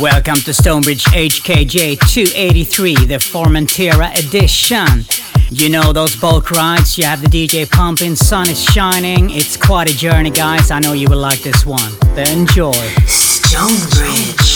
Welcome to Stonebridge HKJ 283, the Formentera edition. You know those bulk rides, you have the DJ pumping, sun is shining. It's quite a journey, guys. I know you will like this one. Enjoy. Stonebridge.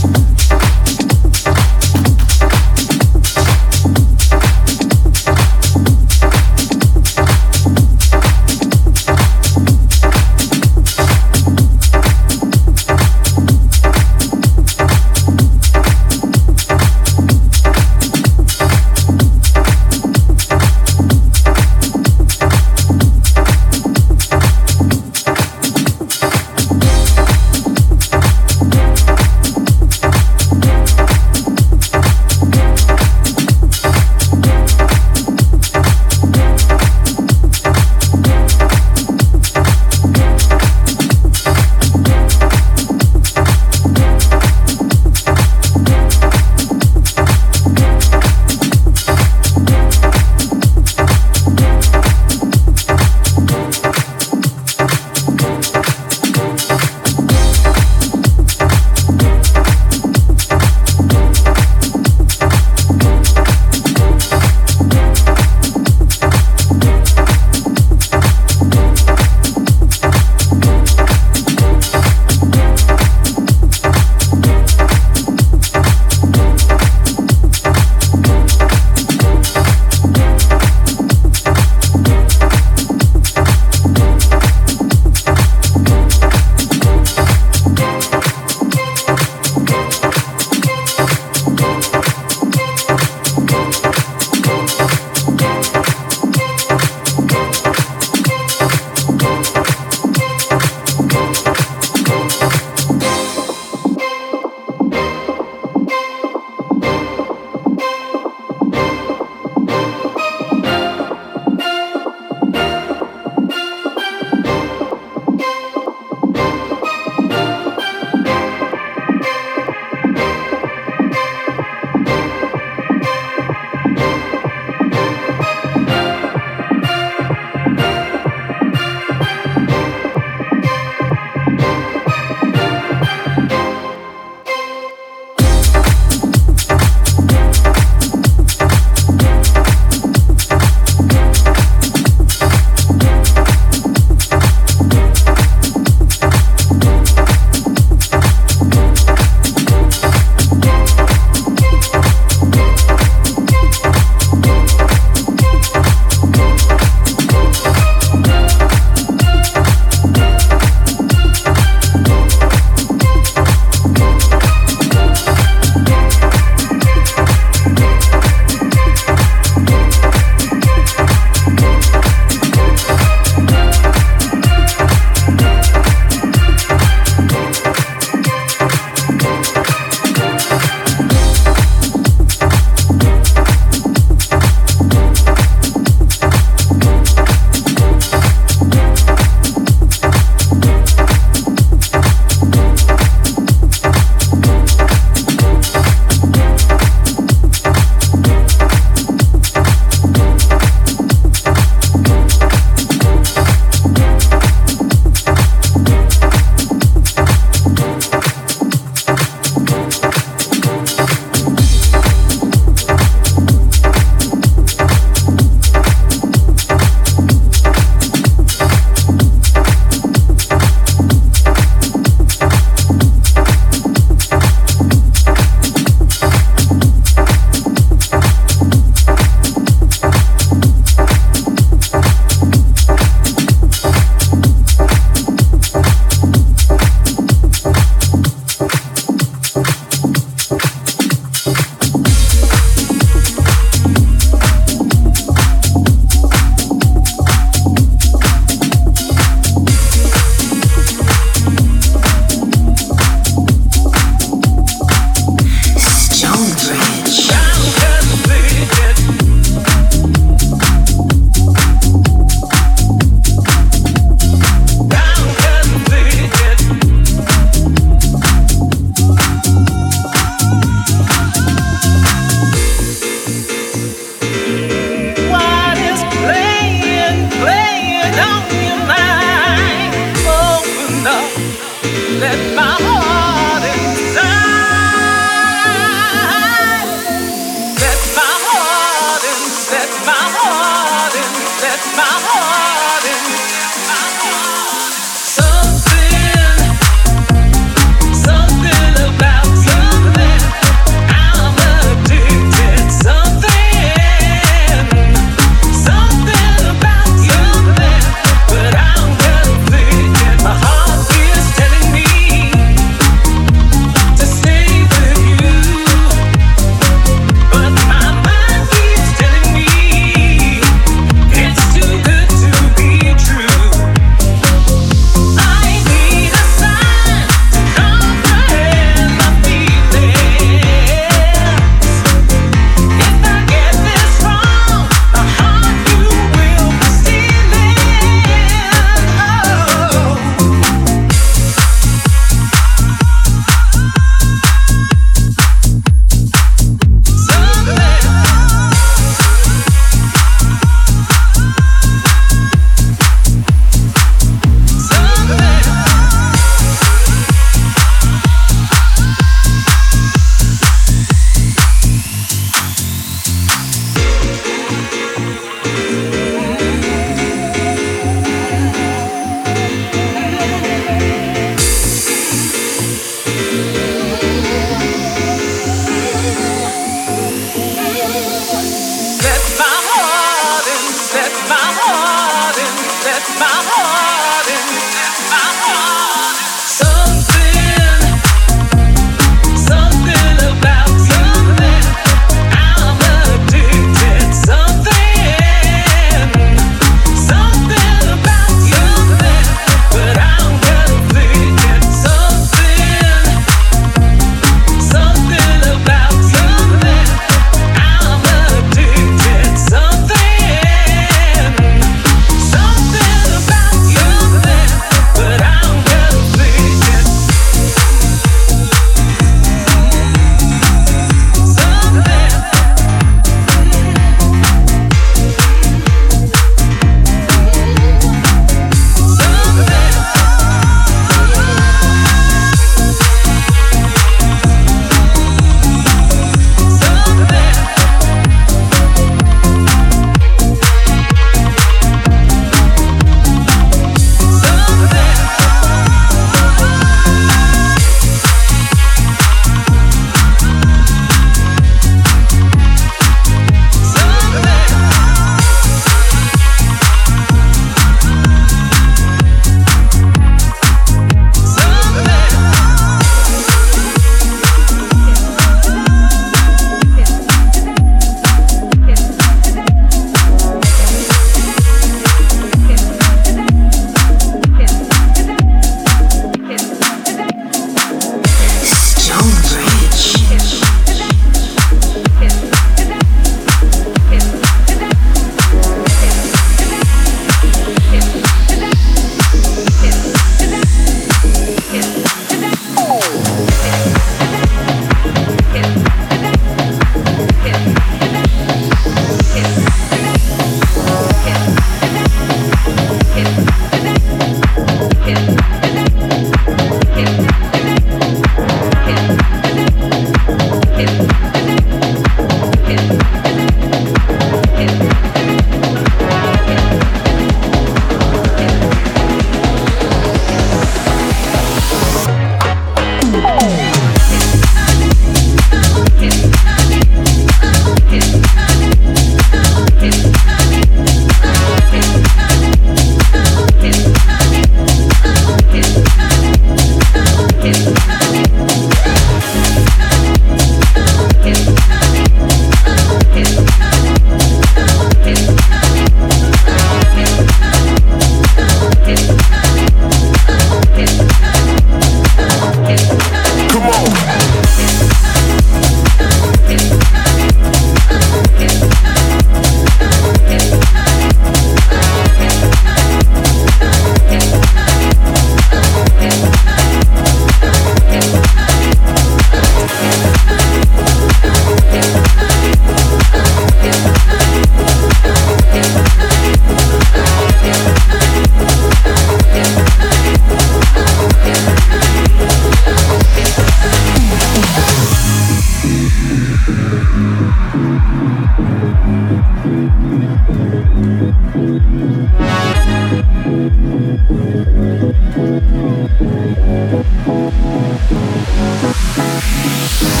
Yeah.